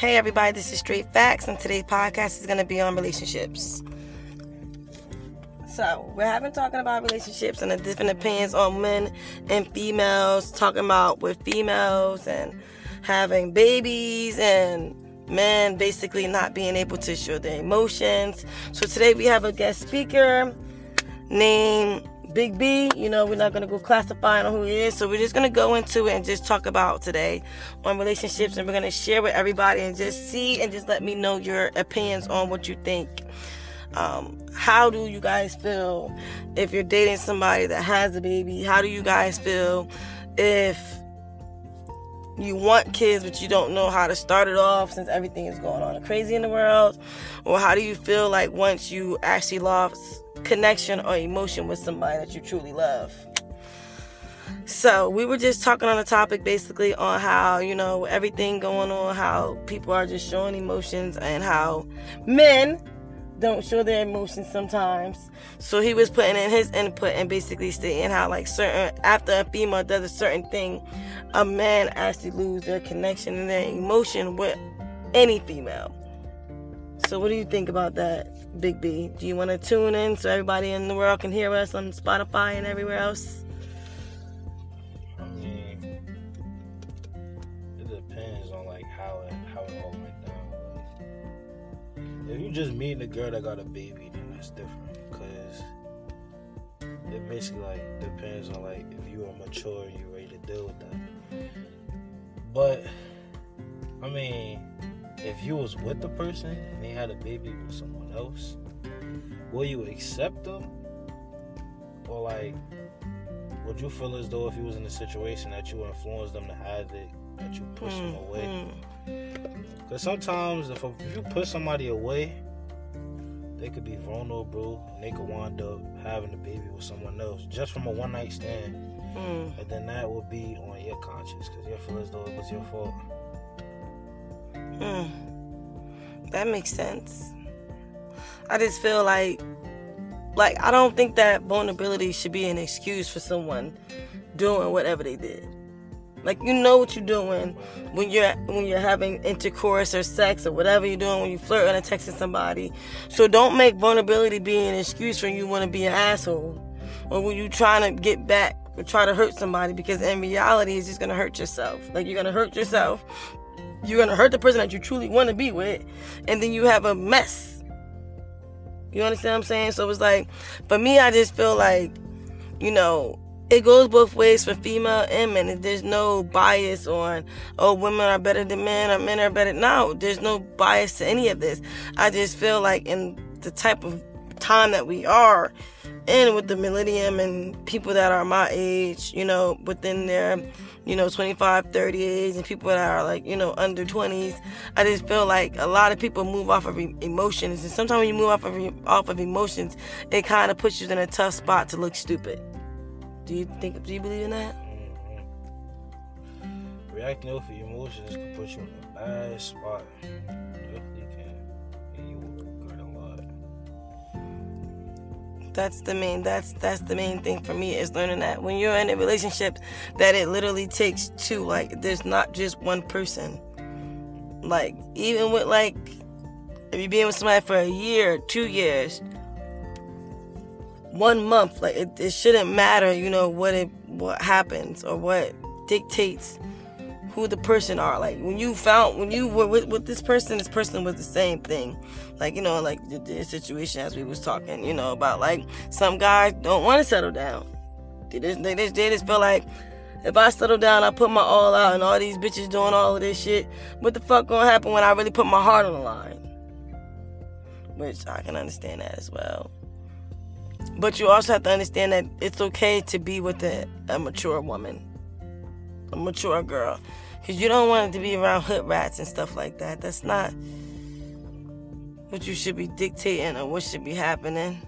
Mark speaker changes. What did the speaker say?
Speaker 1: Hey, everybody, this is Straight Facts, and today's podcast is going to be on relationships. So, we're having talking about relationships and the different opinions on men and females, talking about with females and having babies and men basically not being able to show their emotions. So, today we have a guest speaker named Big B, you know, we're not going to go classifying on who he is. So we're just going to go into it and just talk about today on relationships. And we're going to share with everybody and just see and just let me know your opinions on what you think. Um, how do you guys feel if you're dating somebody that has a baby? How do you guys feel if you want kids but you don't know how to start it off since everything is going on crazy in the world? Or how do you feel like once you actually lost connection or emotion with somebody that you truly love. So, we were just talking on the topic basically on how, you know, everything going on, how people are just showing emotions and how men don't show their emotions sometimes. So he was putting in his input and basically stating how like certain after a female does a certain thing, a man actually lose their connection and their emotion with any female. So what do you think about that? Big B. Do you want to tune in so everybody in the world can hear us on Spotify and everywhere else?
Speaker 2: I mean, it depends on like how it how it all went down. If you just meeting a girl that got a baby, then that's different because it basically like depends on like if you are mature and you're ready to deal with that. But I mean if you was with the person and they had a baby with someone else, will you accept them? Or like, would you feel as though if you was in a situation that you influenced them to have it, that you push mm, them away? Because mm. sometimes if, if you push somebody away, they could be vulnerable and they could wind up having a baby with someone else just from a one night stand. Mm. And then that would be on your conscience because you feel as though it was your fault.
Speaker 1: Hmm. That makes sense. I just feel like like I don't think that vulnerability should be an excuse for someone doing whatever they did. Like you know what you're doing when you're when you're having intercourse or sex or whatever you're doing when you flirt or texting somebody. So don't make vulnerability be an excuse when you want to be an asshole or when you're trying to get back or try to hurt somebody because in reality it's just gonna hurt yourself. Like you're gonna hurt yourself you're gonna hurt the person that you truly want to be with, and then you have a mess. You understand what I'm saying? So it's like, for me, I just feel like, you know, it goes both ways for female and men. There's no bias on, oh, women are better than men or men are better. No, there's no bias to any of this. I just feel like in the type of time that we are in with the millennium and people that are my age, you know, within their you know, 25, 30 age and people that are like, you know, under 20s. I just feel like a lot of people move off of emotions. And sometimes when you move off of, off of emotions, it kind of puts you in a tough spot to look stupid. Do you think, do you believe in that?
Speaker 2: Mm-hmm. Reacting off of emotions can put you in a bad spot.
Speaker 1: That's the main that's that's the main thing for me is learning that when you're in a relationship that it literally takes two like there's not just one person. Like even with like if you're being with somebody for a year two years one month like it, it shouldn't matter you know what it what happens or what dictates who the person are. Like when you found when you were with, with this person, this person was the same thing. Like you know, like the, the situation as we was talking, you know, about like some guys don't want to settle down. They just, they just they just feel like if I settle down, I put my all out, and all these bitches doing all of this shit. What the fuck gonna happen when I really put my heart on the line? Which I can understand that as well. But you also have to understand that it's okay to be with a, a mature woman a mature girl. Because you don't want it to be around hood rats and stuff like that. That's not what you should be dictating or what should be happening.